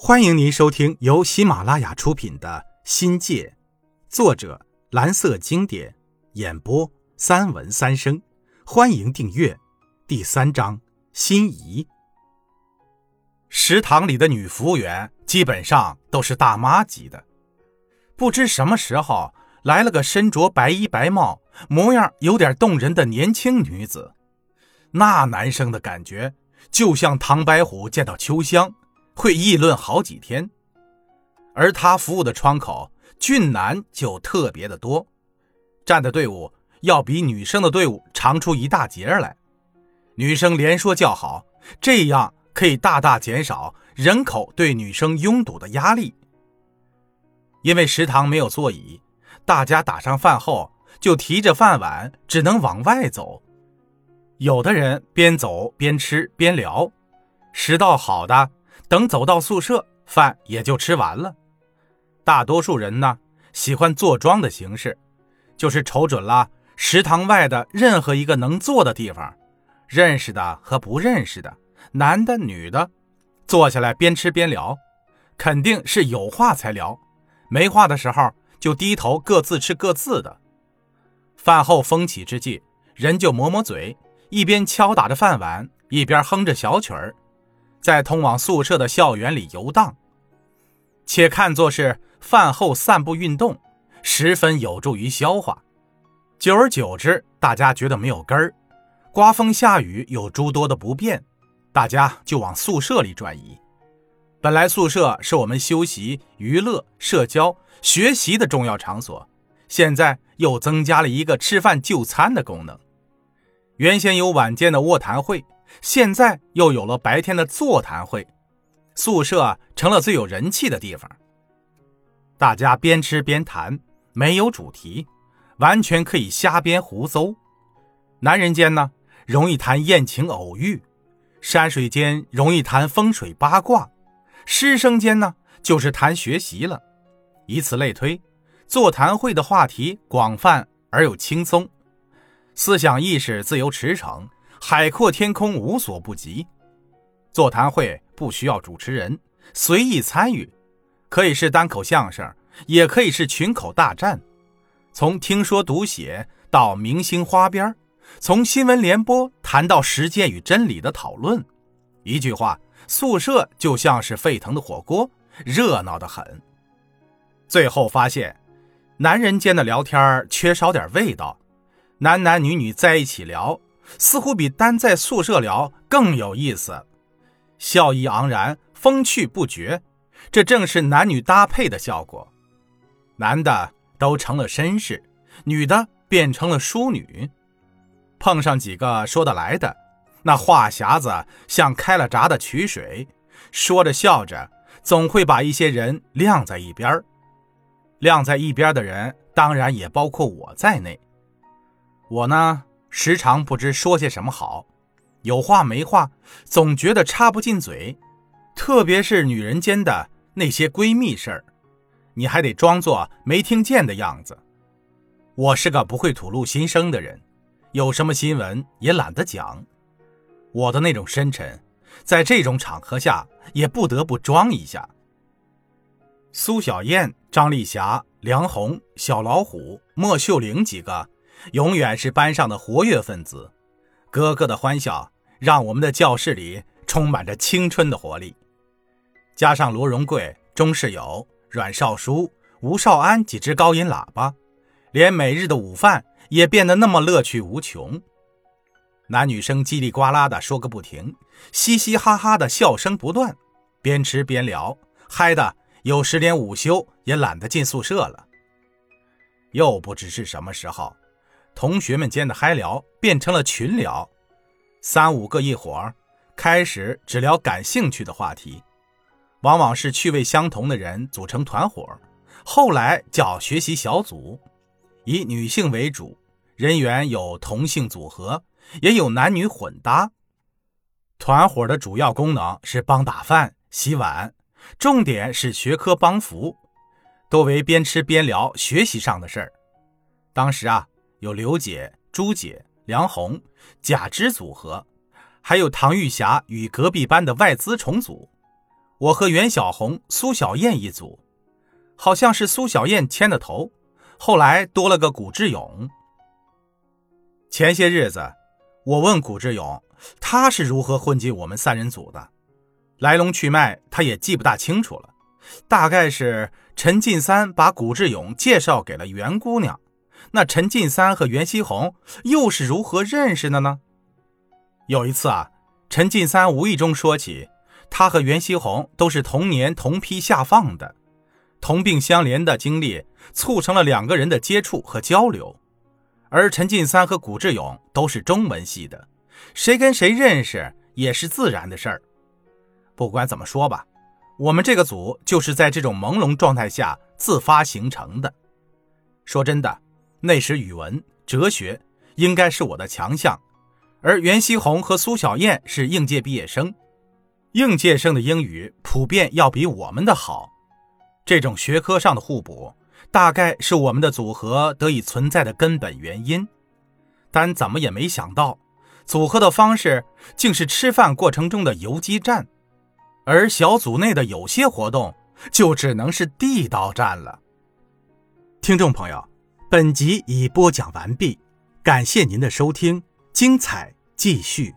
欢迎您收听由喜马拉雅出品的《新界》，作者蓝色经典，演播三文三生。欢迎订阅。第三章：心仪。食堂里的女服务员基本上都是大妈级的。不知什么时候来了个身着白衣白帽、模样有点动人的年轻女子，那男生的感觉就像唐白虎见到秋香。会议论好几天，而他服务的窗口俊男就特别的多，站的队伍要比女生的队伍长出一大截来，女生连说叫好，这样可以大大减少人口对女生拥堵的压力。因为食堂没有座椅，大家打上饭后就提着饭碗，只能往外走，有的人边走边吃边聊，食道好的。等走到宿舍，饭也就吃完了。大多数人呢喜欢坐庄的形式，就是瞅准了食堂外的任何一个能坐的地方，认识的和不认识的，男的女的，坐下来边吃边聊，肯定是有话才聊，没话的时候就低头各自吃各自的。饭后风起之际，人就抹抹嘴，一边敲打着饭碗，一边哼着小曲儿。在通往宿舍的校园里游荡，且看作是饭后散步运动，十分有助于消化。久而久之，大家觉得没有根儿，刮风下雨有诸多的不便，大家就往宿舍里转移。本来宿舍是我们休息、娱乐、社交、学习的重要场所，现在又增加了一个吃饭就餐的功能。原先有晚间的卧谈会。现在又有了白天的座谈会，宿舍成了最有人气的地方。大家边吃边谈，没有主题，完全可以瞎编胡诌。男人间呢，容易谈艳情偶遇；山水间容易谈风水八卦；师生间呢，就是谈学习了。以此类推，座谈会的话题广泛而又轻松，思想意识自由驰骋。海阔天空，无所不及。座谈会不需要主持人，随意参与，可以是单口相声，也可以是群口大战。从听说读写到明星花边，从新闻联播谈到实践与真理的讨论，一句话，宿舍就像是沸腾的火锅，热闹的很。最后发现，男人间的聊天缺少点味道，男男女女在一起聊。似乎比单在宿舍聊更有意思，笑意盎然，风趣不绝，这正是男女搭配的效果。男的都成了绅士，女的变成了淑女。碰上几个说得来的，那话匣子像开了闸的曲水，说着笑着，总会把一些人晾在一边晾在一边的人，当然也包括我在内。我呢？时常不知说些什么好，有话没话，总觉得插不进嘴。特别是女人间的那些闺蜜事儿，你还得装作没听见的样子。我是个不会吐露心声的人，有什么新闻也懒得讲。我的那种深沉，在这种场合下也不得不装一下。苏小燕、张丽霞、梁红、小老虎、莫秀玲几个。永远是班上的活跃分子，哥哥的欢笑让我们的教室里充满着青春的活力。加上罗荣贵、钟世友、阮少书、吴少安几只高音喇叭，连每日的午饭也变得那么乐趣无穷。男女生叽里呱啦的说个不停，嘻嘻哈哈的笑声不断，边吃边聊，嗨的有时连午休也懒得进宿舍了。又不知是什么时候。同学们间的嗨聊变成了群聊，三五个一伙儿开始只聊感兴趣的话题，往往是趣味相同的人组成团伙，后来叫学习小组，以女性为主，人员有同性组合，也有男女混搭。团伙的主要功能是帮打饭、洗碗，重点是学科帮扶，多为边吃边聊学习上的事儿。当时啊。有刘姐、朱姐、梁红、贾芝组合，还有唐玉霞与隔壁班的外资重组。我和袁小红、苏小燕一组，好像是苏小燕牵的头，后来多了个古志勇。前些日子，我问古志勇，他是如何混进我们三人组的，来龙去脉他也记不大清楚了，大概是陈进三把古志勇介绍给了袁姑娘。那陈进三和袁熙红又是如何认识的呢？有一次啊，陈进三无意中说起，他和袁熙红都是同年同批下放的，同病相怜的经历促成了两个人的接触和交流。而陈进三和古志勇都是中文系的，谁跟谁认识也是自然的事儿。不管怎么说吧，我们这个组就是在这种朦胧状态下自发形成的。说真的。那时语文、哲学应该是我的强项，而袁希红和苏小燕是应届毕业生，应届生的英语普遍要比我们的好。这种学科上的互补，大概是我们的组合得以存在的根本原因。但怎么也没想到，组合的方式竟是吃饭过程中的游击战，而小组内的有些活动就只能是地道战了。听众朋友。本集已播讲完毕，感谢您的收听，精彩继续。